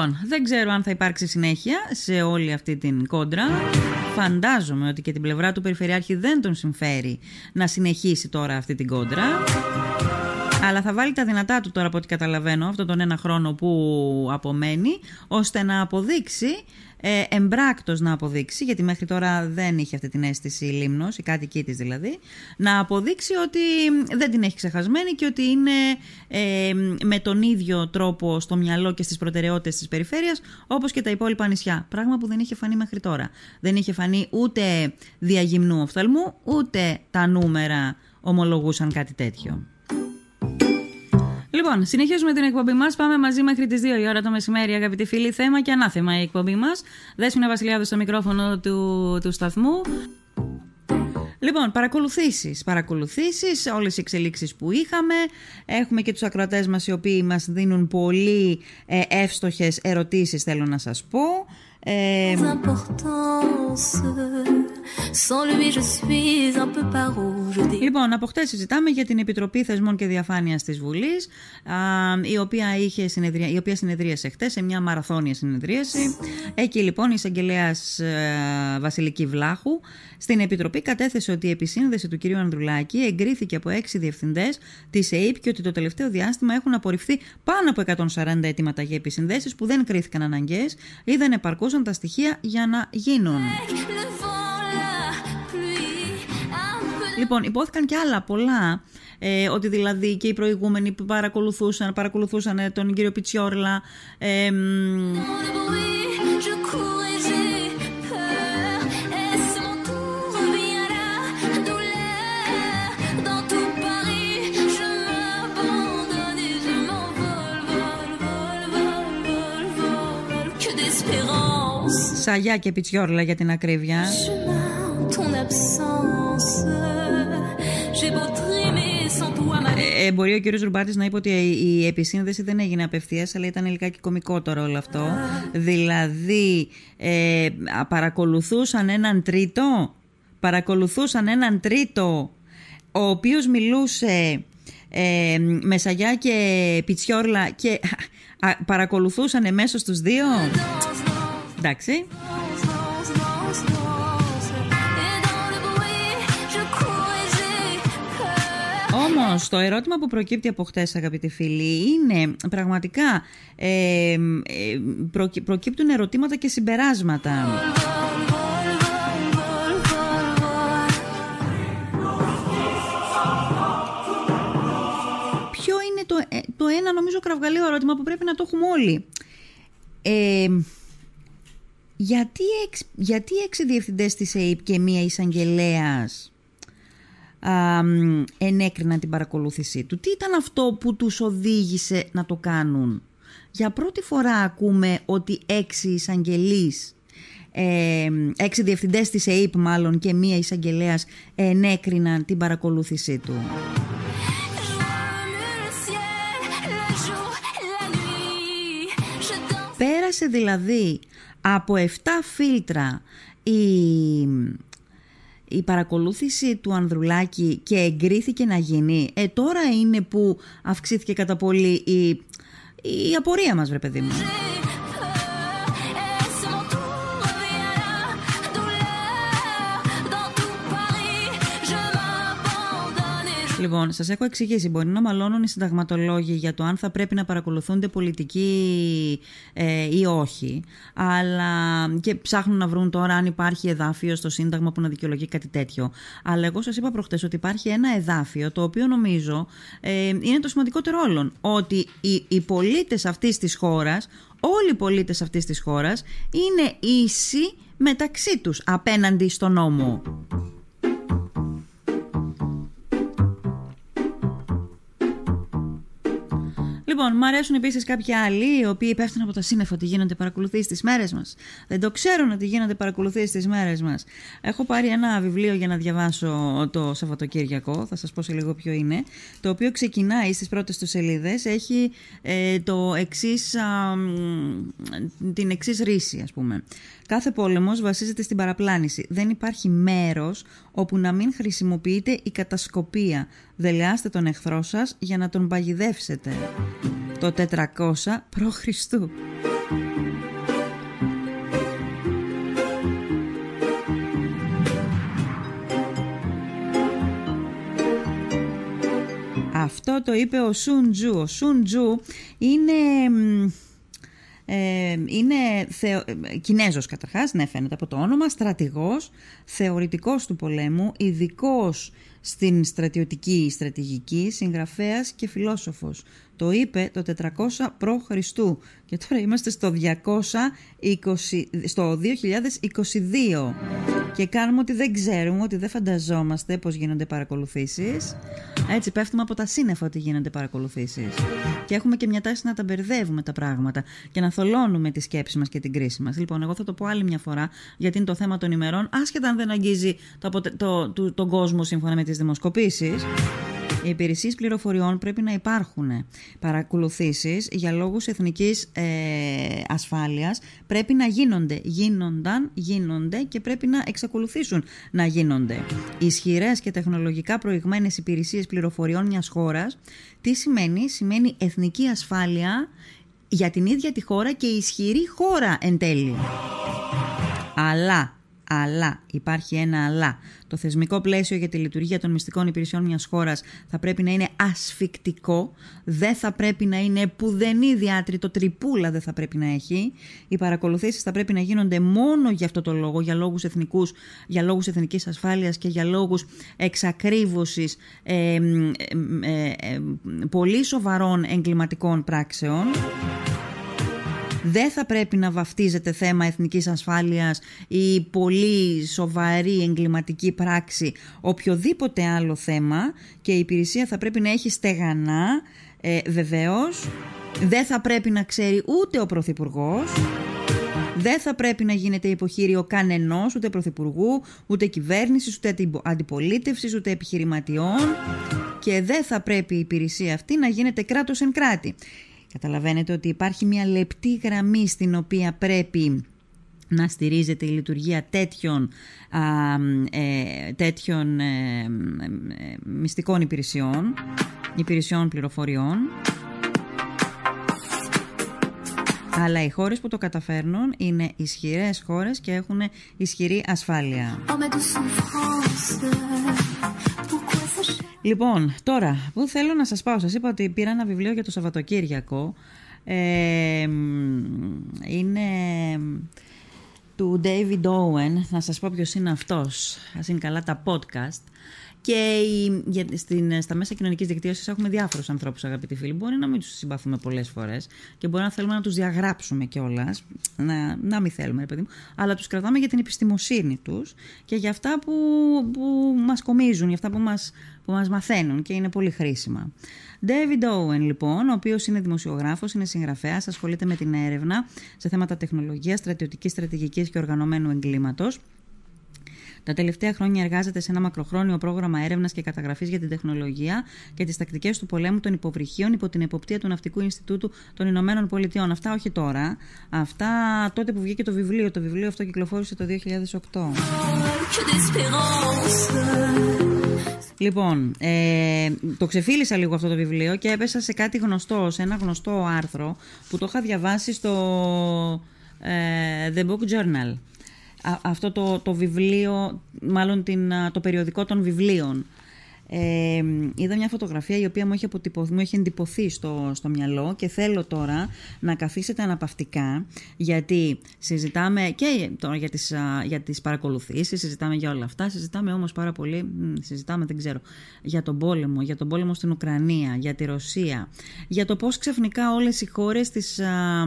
Λοιπόν, δεν ξέρω αν θα υπάρξει συνέχεια σε όλη αυτή την κόντρα. Φαντάζομαι ότι και την πλευρά του Περιφερειάρχη δεν τον συμφέρει να συνεχίσει τώρα αυτή την κόντρα. Αλλά θα βάλει τα δυνατά του τώρα από ό,τι καταλαβαίνω αυτόν τον ένα χρόνο που απομένει ώστε να αποδείξει ε, εμπράκτος να αποδείξει, γιατί μέχρι τώρα δεν είχε αυτή την αίσθηση η Λίμνος, η κάτοική της δηλαδή, να αποδείξει ότι δεν την έχει ξεχασμένη και ότι είναι ε, με τον ίδιο τρόπο στο μυαλό και στις προτεραιότητες της περιφέρειας, όπως και τα υπόλοιπα νησιά. Πράγμα που δεν είχε φανεί μέχρι τώρα. Δεν είχε φανεί ούτε διαγυμνού οφθαλμού, ούτε τα νούμερα ομολογούσαν κάτι τέτοιο. Λοιπόν, συνεχίζουμε την εκπομπή μας. Πάμε μαζί μέχρι τις 2 η ώρα το μεσημέρι, αγαπητοί φίλοι. Θέμα και ανάθεμα η εκπομπή μας. Δέσπινα Βασιλιάδου στο μικρόφωνο του, του σταθμού. Λοιπόν, παρακολουθήσεις, παρακολουθήσεις, όλες οι εξελίξεις που είχαμε. Έχουμε και τους ακροατές μας οι οποίοι μας δίνουν πολύ ε, εύστοχες ερωτήσεις, θέλω να σας πω. Ε, λοιπόν, από χτες συζητάμε για την Επιτροπή Θεσμών και Διαφάνειας της Βουλής, η οποία, είχε συνεδρία, η οποία συνεδρίασε χτες σε μια μαραθώνια συνεδρίαση. Εκεί λοιπόν η εισαγγελέας ε, Βασιλική Βλάχου στην Επιτροπή κατέθεσε ότι η επισύνδεση του κ. Ανδρουλάκη εγκρίθηκε από έξι διευθυντές της ΕΕΠ και ότι το τελευταίο διάστημα έχουν απορριφθεί πάνω από 140 αιτήματα για επισυνδέσεις που δεν κρίθηκαν αναγκαίες ή δεν επαρκούσαν τα στοιχεία για να γίνουν. Λοιπόν, υπόθηκαν και άλλα πολλά. Ε, ότι δηλαδή και οι προηγούμενοι που παρακολουθούσαν, παρακολουθούσαν τον κύριο Πιτσιόρλα. Ε, Σαγιά και Πιτσιόρλα για την ακρίβεια. Ε, ε, μπορεί ο κύριος Ρουμπάτης να είπε ότι η επισύνδεση δεν έγινε απευθείας, αλλά ήταν λιγάκι κομικότερο όλο αυτό. Δηλαδή, ε, παρακολουθούσαν έναν τρίτο, παρακολουθούσαν έναν τρίτο, ο οποίος μιλούσε ε, με Σαγιά και Πιτσιόρλα και παρακολουθούσαν εμέσω στους δύο. Εντάξει. Όμως το ερώτημα που προκύπτει από χτες αγαπητοί φίλοι είναι πραγματικά ε, προκύπτουν ερωτήματα και συμπεράσματα. Ποιο είναι το, ε, το ένα νομίζω κραυγαλαίο ερώτημα που πρέπει να το έχουμε όλοι. Ε, γιατί, εξ, γιατί έξι διευθυντές της ΑΕΠ και μία εισαγγελέας α, ενέκριναν την παρακολούθησή του; Τι ήταν αυτό που τους οδήγησε να το κάνουν; Για πρώτη φορά ακούμε ότι έξι εισαγγελείς ε, έξι διευθυντές της ΕΕΠ μάλλον και μία εισαγγελέας ενέκριναν την παρακολούθησή του. Πέρασε δηλαδή από 7 φίλτρα η, η παρακολούθηση του Ανδρουλάκη και εγκρίθηκε να γίνει. Ε, τώρα είναι που αυξήθηκε κατά πολύ η, η απορία μας, βρε παιδί μου. Λοιπόν, σας έχω εξηγήσει. Μπορεί να μαλώνουν οι συνταγματολόγοι για το αν θα πρέπει να παρακολουθούνται πολιτικοί ε, ή όχι. Αλλά και ψάχνουν να βρουν τώρα αν υπάρχει εδάφιο στο Σύνταγμα που να δικαιολογεί κάτι τέτοιο. Αλλά εγώ σας είπα προχτές ότι υπάρχει ένα εδάφιο το οποίο νομίζω ε, είναι το σημαντικότερο όλων. Ότι οι, οι πολίτες αυτής της χώρας, όλοι οι πολίτες αυτής της χώρας, είναι ίσοι μεταξύ τους απέναντι στον νόμο. Λοιπόν, μου αρέσουν επίσης κάποιοι άλλοι, οι οποίοι πέφτουν από τα σύννεφα ότι γίνονται παρακολουθήσει τις μέρες μας. Δεν το ξέρουν ότι γίνονται παρακολουθήσει τις μέρες μας. Έχω πάρει ένα βιβλίο για να διαβάσω το Σαββατοκύριακο, θα σας πω σε λίγο ποιο είναι. Το οποίο ξεκινάει στις πρώτες τους σελίδες. Έχει ε, το εξής, την εξής ρίση, ας πούμε. Κάθε πόλεμος βασίζεται στην παραπλάνηση. Δεν υπάρχει μέρος όπου να μην χρησιμοποιείτε η κατασκοπία. Δελεάστε τον εχθρό σας για να τον παγιδεύσετε. Το 400 π.Χ. Αυτό το είπε ο Σουντζού. Ο Σουντζού είναι ε, είναι θεω... Κινέζος καταρχάς, ναι φαίνεται από το όνομα, στρατηγός, θεωρητικός του πολέμου, ειδικός στην στρατιωτική στρατηγική, συγγραφέας και φιλόσοφος. Το είπε το 400 π.Χ. και τώρα είμαστε στο, 220, στο 2022 και κάνουμε ότι δεν ξέρουμε, ότι δεν φανταζόμαστε πώς γίνονται παρακολουθήσεις. Έτσι πέφτουμε από τα σύννεφα ότι γίνονται παρακολουθήσεις. Και έχουμε και μια τάση να τα μπερδεύουμε τα πράγματα και να θολώνουμε τη σκέψη μας και την κρίση μας. Λοιπόν, εγώ θα το πω άλλη μια φορά γιατί είναι το θέμα των ημερών, άσχετα αν δεν αγγίζει το, το, το, τον κόσμο σύμφωνα με τις δημοσκοπήσεις. Οι υπηρεσίες πληροφοριών πρέπει να υπάρχουν. Παρακολουθήσεις για λόγους εθνικής ε, ασφάλειας πρέπει να γίνονται. Γίνονταν, γίνονται και πρέπει να εξακολουθήσουν να γίνονται. Ισχυρές και τεχνολογικά προηγμένες υπηρεσίες πληροφοριών μιας χώρας, τι σημαίνει, σημαίνει εθνική ασφάλεια για την ίδια τη χώρα και ισχυρή χώρα εν τέλει. Αλλά αλλά, υπάρχει ένα αλλά. Το θεσμικό πλαίσιο για τη λειτουργία των μυστικών υπηρεσιών μιας χώρας θα πρέπει να είναι ασφικτικό, δεν θα πρέπει να είναι πουδενή διάτριτο, τρυπούλα δεν θα πρέπει να έχει. Οι παρακολουθήσεις θα πρέπει να γίνονται μόνο για αυτό το λόγο, για λόγους εθνικούς, για λόγους εθνικής ασφάλειας και για λόγους εξακρίβωσης ε, ε, ε, πολύ σοβαρών εγκληματικών πράξεων δεν θα πρέπει να βαφτίζεται θέμα εθνικής ασφάλειας ή πολύ σοβαρή εγκληματική πράξη οποιοδήποτε άλλο θέμα και η υπηρεσία θα πρέπει να έχει στεγανά ε, βεβαίως δεν θα πρέπει να ξέρει ούτε ο Πρωθυπουργός. Δεν θα πρέπει να γίνεται υποχείριο κανενός, ούτε πρωθυπουργού, ούτε κυβέρνησης, ούτε αντιπολίτευσης, ούτε επιχειρηματιών. Και δεν θα πρέπει η υπηρεσία αυτή να γίνεται κράτος εν κράτη. Καταλαβαίνετε ότι υπάρχει μια λεπτή γραμμή στην οποία πρέπει να στηρίζεται η λειτουργία τέτοιων, α, ε, τέτοιων ε, ε, μυστικών υπηρεσιών, υπηρεσιών πληροφοριών. Αλλά οι χώρες που το καταφέρνουν είναι ισχυρές χώρες και έχουν ισχυρή ασφάλεια. Λοιπόν, τώρα, πού θέλω να σας πάω. Σας είπα ότι πήρα ένα βιβλίο για το Σαββατοκύριακο. Ε, είναι του David Owen. Να σας πω ποιος είναι αυτός. Ας είναι καλά τα podcast. Και η, για, στην, στα μέσα κοινωνικής δικτύωσης έχουμε διάφορους ανθρώπους, αγαπητοί φίλοι. Μπορεί να μην τους συμπαθούμε πολλές φορές και μπορεί να θέλουμε να τους διαγράψουμε κιόλας. Να, να μην θέλουμε, παιδί μου. Αλλά τους κρατάμε για την επιστημοσύνη τους και για αυτά που, που μας κομίζουν, για αυτά που μας που μας μαθαίνουν και είναι πολύ χρήσιμα. David Owen λοιπόν, ο οποίος είναι δημοσιογράφος, είναι συγγραφέας, ασχολείται με την έρευνα σε θέματα τεχνολογίας, στρατιωτικής στρατηγικής και οργανωμένου εγκλήματος. Τα τελευταία χρόνια εργάζεται σε ένα μακροχρόνιο πρόγραμμα έρευνας και καταγραφής για την τεχνολογία και τις τακτικές του πολέμου των υποβρυχίων υπό την εποπτεία του Ναυτικού Ινστιτούτου των Ηνωμένων Πολιτειών. Αυτά όχι τώρα. Αυτά τότε που βγήκε το βιβλίο. Το βιβλίο αυτό κυκλοφόρησε το 2008. Λοιπόν, ε, το ξεφίλησα λίγο αυτό το βιβλίο και έπεσα σε κάτι γνωστό, σε ένα γνωστό άρθρο που το είχα διαβάσει στο ε, The Book Journal. Αυτό το, το βιβλίο, μάλλον την, το περιοδικό των βιβλίων ε, είδα μια φωτογραφία η οποία μου έχει, αποτυπωθεί, μου έχει εντυπωθεί στο, στο μυαλό και θέλω τώρα να καθίσετε αναπαυτικά γιατί συζητάμε και τώρα για τις, για τις παρακολουθήσεις, συζητάμε για όλα αυτά, συζητάμε όμως πάρα πολύ, συζητάμε δεν ξέρω, για τον πόλεμο, για τον πόλεμο στην Ουκρανία, για τη Ρωσία, για το πώς ξαφνικά όλες οι χώρες της α,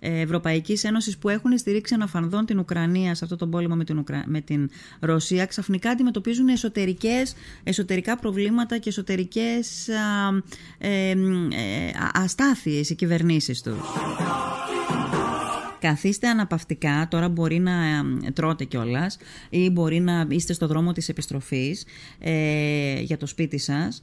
Ευρωπαϊκής Ένωσης που έχουν στηρίξει αναφανδόν την Ουκρανία σε αυτό τον πόλεμο με την, με την Ρωσία ξαφνικά αντιμετωπίζουν εσωτερικές, εσωτερικά προβλήματα και εσωτερικές ε, ε, αστάθειες οι κυβερνήσεις τους. Καθίστε αναπαυτικά, τώρα μπορεί να τρώτε κιόλας ή μπορεί να είστε στο δρόμο της επιστροφής ε, για το σπίτι σας.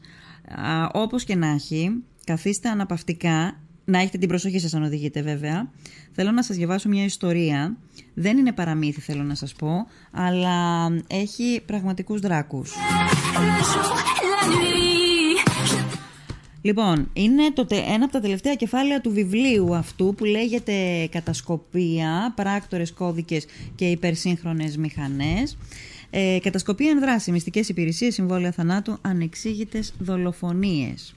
όπως και να έχει, καθίστε αναπαυτικά, να έχετε την προσοχή σας αν οδηγείτε βέβαια. Θέλω να σας διαβάσω μια ιστορία, δεν είναι παραμύθι θέλω να σας πω, αλλά έχει πραγματικούς δράκους. Λοιπόν, είναι το, ένα από τα τελευταία κεφάλαια του βιβλίου αυτού που λέγεται «Κατασκοπία, πράκτορες, κώδικες και υπερσύγχρονες μηχανές». Ε, κατασκοπία εν δράση, μυστικές υπηρεσίες, συμβόλαια θανάτου, ανεξήγητες δολοφονίες.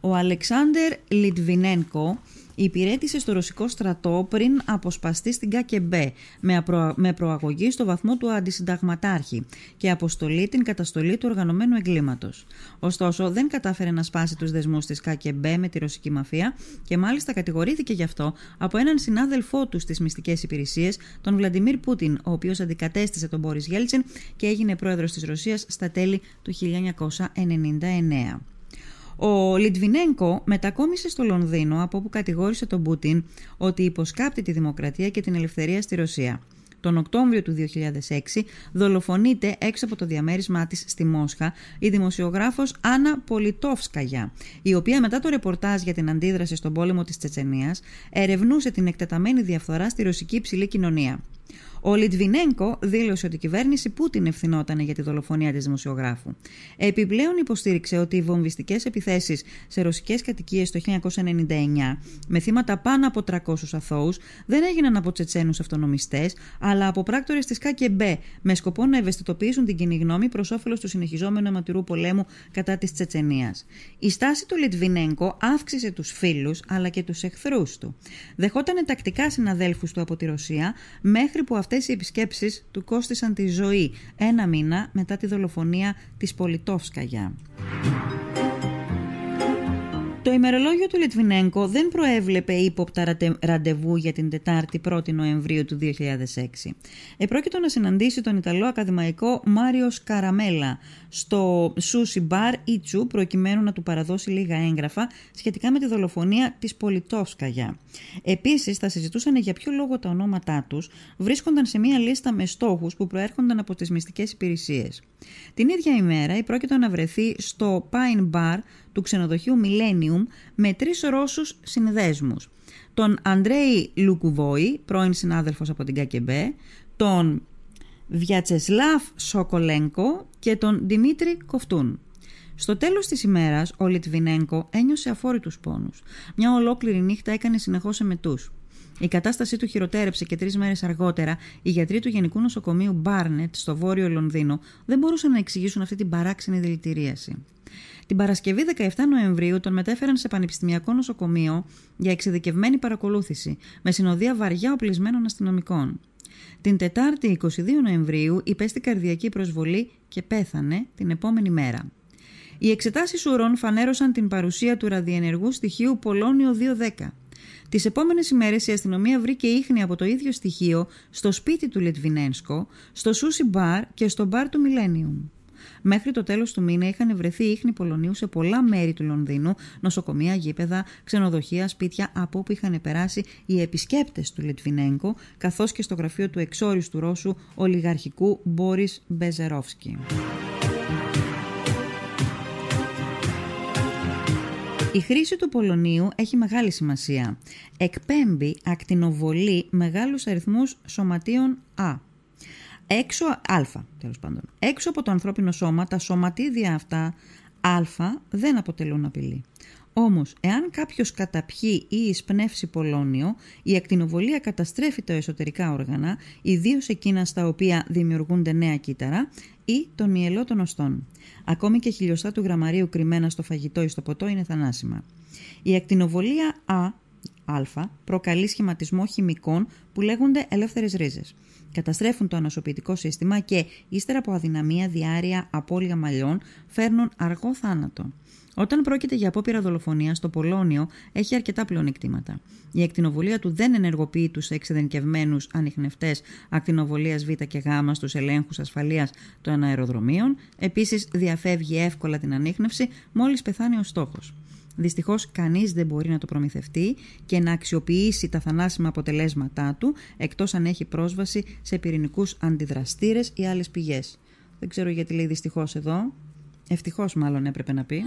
Ο Αλεξάνδερ Λιτβινένκο υπηρέτησε στο ρωσικό στρατό πριν αποσπαστεί στην ΚΑΚΕΜΠΕ με, με προαγωγή στο βαθμό του αντισυνταγματάρχη και αποστολή την καταστολή του οργανωμένου εγκλήματος. Ωστόσο, δεν κατάφερε να σπάσει τους δεσμούς της ΚΑΚΕΜΠΕ με τη ρωσική μαφία και μάλιστα κατηγορήθηκε γι' αυτό από έναν συνάδελφό του στις μυστικές υπηρεσίες, τον Βλαντιμίρ Πούτιν, ο οποίος αντικατέστησε τον Μπόρις Γέλτσιν και έγινε πρόεδρος της Ρωσίας στα τέλη του 1999. Ο Λιτβινέγκο μετακόμισε στο Λονδίνο από όπου κατηγόρησε τον Πούτιν ότι υποσκάπτει τη δημοκρατία και την ελευθερία στη Ρωσία. Τον Οκτώβριο του 2006 δολοφονείται έξω από το διαμέρισμά της στη Μόσχα η δημοσιογράφος Άννα Πολιτόφσκαγια, η οποία μετά το ρεπορτάζ για την αντίδραση στον πόλεμο της Τσετσενίας ερευνούσε την εκτεταμένη διαφθορά στη ρωσική υψηλή κοινωνία. Ο Λιτβινέγκο δήλωσε ότι η κυβέρνηση Πούτιν ευθυνόταν για τη δολοφονία της δημοσιογράφου. Επιπλέον υποστήριξε ότι οι βομβιστικές επιθέσεις σε ρωσικές κατοικίες το 1999 με θύματα πάνω από 300 αθώους δεν έγιναν από Τσετσένους αυτονομιστές, αλλά από πράκτορες της ΚΚΕ με σκοπό να ευαισθητοποιήσουν την κοινή γνώμη προς όφελος του συνεχιζόμενου αιματηρού πολέμου κατά της Τσετσενίας. Η στάση του Λιτβινέγκο αύξησε τους φίλους αλλά και τους εχθρούς του. Δεχόταν τακτικά συναδέλφους του από τη Ρωσία μέχρι που αυτές οι επισκέψεις του κόστησαν τη ζωή ένα μήνα μετά τη δολοφονία της Πολιτόφσκαγια. Το ημερολόγιο του Λιτβινέγκο δεν προέβλεπε ύποπτα ραντεβού για την Τετάρτη 1η Νοεμβρίου του 2006. Επρόκειτο να συναντήσει τον Ιταλό ακαδημαϊκό Μάριο Καραμέλα στο Σούσι Μπαρ Ιτσου προκειμένου να του παραδώσει λίγα έγγραφα σχετικά με τη δολοφονία της Πολιτόφσκαγια. Επίσης θα συζητούσαν για ποιο λόγο τα ονόματά τους βρίσκονταν σε μία λίστα με στόχους που προέρχονταν από τις μυστικές υπηρεσίες. Την ίδια ημέρα πρόκειτο να βρεθεί στο Pine Bar του ξενοδοχείου Millennium με τρεις Ρώσους συνδέσμους. Τον Αντρέι Λουκουβόη, πρώην συνάδελφος από την ΚΑΚΕΜΠΕ, τον Βιατσεσλάφ Σοκολένκο και τον Δημήτρη Κοφτούν. Στο τέλος της ημέρας, ο Λιτβινέγκο ένιωσε αφόρητους πόνους. Μια ολόκληρη νύχτα έκανε συνεχώς εμετούς. Η κατάστασή του χειροτέρεψε και τρεις μέρες αργότερα οι γιατροί του Γενικού Νοσοκομείου Μπάρνετ στο βόρειο Λονδίνο δεν μπορούσαν να εξηγήσουν αυτή την παράξενη δηλητηρίαση. Την Παρασκευή 17 Νοεμβρίου τον μετέφεραν σε πανεπιστημιακό νοσοκομείο για εξειδικευμένη παρακολούθηση, με συνοδεία βαριά οπλισμένων αστυνομικών. Την Τετάρτη 22 Νοεμβρίου υπέστη καρδιακή προσβολή και πέθανε την επόμενη μέρα. Οι εξετάσεις ουρών φανέρωσαν την παρουσία του ραδιενεργού στοιχείου Πολώνιο 210. Τις επόμενες ημέρες η αστυνομία βρήκε ίχνη από το ίδιο στοιχείο στο σπίτι του Λετβινένσκο, στο Σούσι Μπαρ και στο μπαρ του Millennium. Μέχρι το τέλος του μήνα είχαν βρεθεί ίχνη Πολωνίου σε πολλά μέρη του Λονδίνου, νοσοκομεία, γήπεδα, ξενοδοχεία, σπίτια από όπου είχαν περάσει οι επισκέπτες του Λετβινέγκο, καθώς και στο γραφείο του εξόριστου Ρώσου ολιγαρχικού Μπόρις Μπεζερόφσκι. Η χρήση του πολωνίου έχει μεγάλη σημασία. Εκπέμπει ακτινοβολή μεγάλους αριθμούς σωματείων Α. Έξω, α, τέλος πάντων. Έξω από το ανθρώπινο σώμα, τα σωματίδια αυτά α δεν αποτελούν απειλή. Όμως, εάν κάποιος καταπιεί ή εισπνεύσει πολώνιο, η ακτινοβολία καταστρέφει τα εσωτερικά όργανα, ιδίως εκείνα στα οποία δημιουργούνται νέα κύτταρα ή τον μυελό των οστών. Ακόμη και χιλιοστά του γραμμαρίου κρυμμένα στο φαγητό ή στο ποτό είναι θανάσιμα. Η ακτινοβολία Α, α προκαλεί σχηματισμό χημικών που λέγονται ελεύθερες ρίζες. Καταστρέφουν το ανασωπητικό σύστημα και, ύστερα από αδυναμία, διάρρεια, απώλεια μαλλιών, φέρνουν αργό θάνατο. Όταν πρόκειται για απόπειρα δολοφονίας, το Πολώνιο έχει αρκετά πλεονεκτήματα. Η ακτινοβολία του δεν ενεργοποιεί τους εξειδενικευμένου ανιχνευτές ακτινοβολίας Β και Γ στους ελέγχους ασφαλείας των αεροδρομίων. Επίσης, διαφεύγει εύκολα την ανείχνευση μόλις πεθάνει ο στόχος. Δυστυχώς, κανείς δεν μπορεί να το προμηθευτεί και να αξιοποιήσει τα θανάσιμα αποτελέσματά του εκτός αν έχει πρόσβαση σε πυρηνικούς αντιδραστήρες ή άλλες πηγές. Δεν ξέρω γιατί λέει δυστυχώς εδώ. Ευτυχώς μάλλον έπρεπε να πει.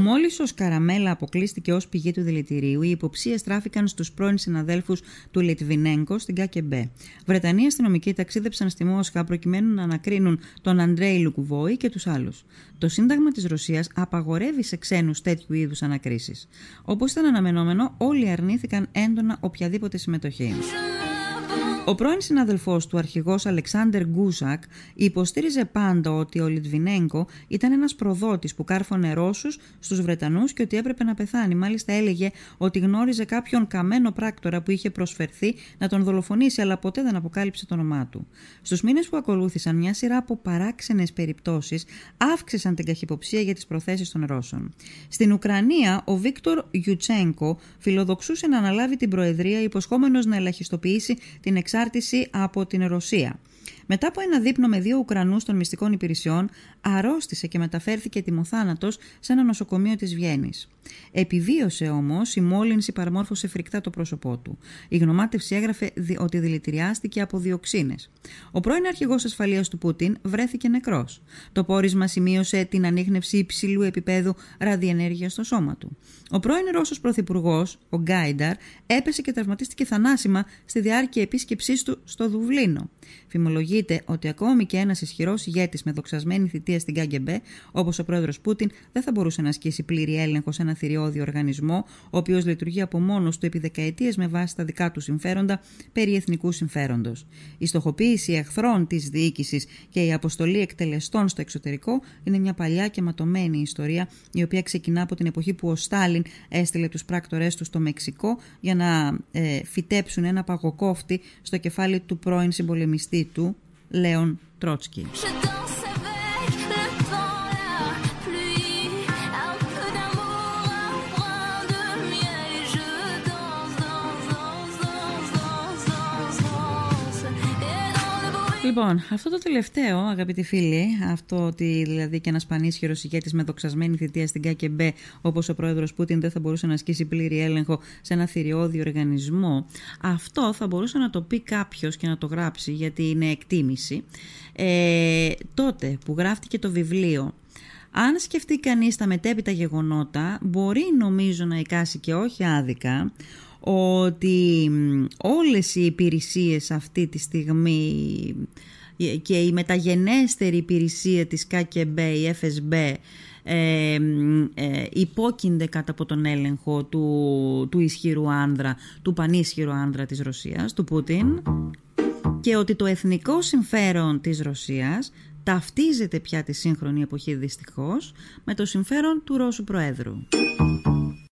Μόλις ο Σκαραμέλα αποκλείστηκε ως πηγή του δηλητηρίου, οι υποψίες τράφηκαν στους πρώην συναδέλφους του Λιτβινέγκο στην ΚΑΚΕΜΠΕ. Βρετανοί αστυνομικοί ταξίδεψαν στη Μόσχα προκειμένου να ανακρίνουν τον Αντρέι Λουκουβόη και τους άλλους. Το Σύνταγμα της Ρωσίας απαγορεύει σε ξένους τέτοιου είδους ανακρίσεις. Όπως ήταν αναμενόμενο, όλοι αρνήθηκαν έντονα οποιαδήποτε συμμετοχή. Ο πρώην συναδελφός του, αρχηγός Αλεξάνδρ Γκούσακ, υποστήριζε πάντα ότι ο Λιτβινέγκο ήταν ένας προδότης που κάρφωνε Ρώσους στους Βρετανούς και ότι έπρεπε να πεθάνει. Μάλιστα έλεγε ότι γνώριζε κάποιον καμένο πράκτορα που είχε προσφερθεί να τον δολοφονήσει, αλλά ποτέ δεν αποκάλυψε το όνομά του. Στους μήνες που ακολούθησαν, μια σειρά από παράξενες περιπτώσεις αύξησαν την καχυποψία για τις προθέσεις των Ρώσων. Στην Ουκρανία, ο Βίκτορ Γιουτσέγκο φιλοδοξούσε να αναλάβει την Προεδρία, υποσχόμενος να ελαχιστοποιήσει την εξάρτηση από την Ρωσία. Μετά από ένα δείπνο με δύο Ουκρανούς των μυστικών υπηρεσιών, αρρώστησε και μεταφέρθηκε τιμοθάνατο σε ένα νοσοκομείο της Βιέννης. Επιβίωσε όμως, η μόλυνση παραμόρφωσε φρικτά το πρόσωπό του. Η γνωμάτευση έγραφε ότι δηλητηριάστηκε από διοξίνες. Ο πρώην αρχηγός ασφαλείας του Πούτιν βρέθηκε νεκρός. Το πόρισμα σημείωσε την ανείχνευση υψηλού επίπεδου ραδιενέργεια στο σώμα του. Ο πρώην Ρώσος πρωθυπουργός, ο Γκάινταρ, έπεσε και τραυματίστηκε θανάσιμα στη διάρκεια επίσκεψής του στο Δουβλίνο. Φημολογείται ότι ακόμη και ένας ισχυρός ηγέτης με δοξασμένη θητεία στην ΚΑΓΚΕΜΠΕ, όπως ο πρόεδρος Πούτιν, δεν θα μπορούσε να ασκήσει πλήρη έλεγχο σε ένα θηριώδη οργανισμό, ο οποίος λειτουργεί από μόνος του επί δεκαετίες με βάση τα δικά του συμφέροντα περί εθνικού συμφέροντος. Η στοχοποίηση εχθρών της διοίκησης και η αποστολή εκτελεστών στο εξωτερικό είναι μια παλιά και ματωμένη ιστορία, η οποία ξεκινά από την εποχή που ο Στάλιν έστειλε τους πράκτορές του στο Μεξικό για να ε, φυτέψουν ένα παγοκόφτη στο κεφάλι του πρώην συμπολεμιστή του, Λέων Τρότσκι. Λοιπόν, αυτό το τελευταίο, αγαπητοί φίλοι, αυτό ότι δηλαδή και ένας πανίσχυρος ηγέτης με δοξασμένη θητεία στην ΚΑΚΕΜΠΕ, όπως ο πρόεδρος Πούτιν δεν θα μπορούσε να ασκήσει πλήρη έλεγχο σε ένα θηριώδη οργανισμό, αυτό θα μπορούσε να το πει κάποιος και να το γράψει, γιατί είναι εκτίμηση. Ε, τότε που γράφτηκε το βιβλίο αν σκεφτεί κανείς τα μετέπειτα γεγονότα, μπορεί νομίζω να εικάσει και όχι άδικα ότι όλες οι υπηρεσίες αυτή τη στιγμή και η μεταγενέστερη υπηρεσία της ΚΚB, η FSB, ε, ε, υπόκεινται κατά από τον έλεγχο του, του ισχυρού άνδρα, του πανίσχυρου άνδρα της Ρωσίας, του Πούτιν και ότι το εθνικό συμφέρον της Ρωσίας ταυτίζεται πια τη σύγχρονη εποχή δυστυχώς με το συμφέρον του Ρώσου Προέδρου.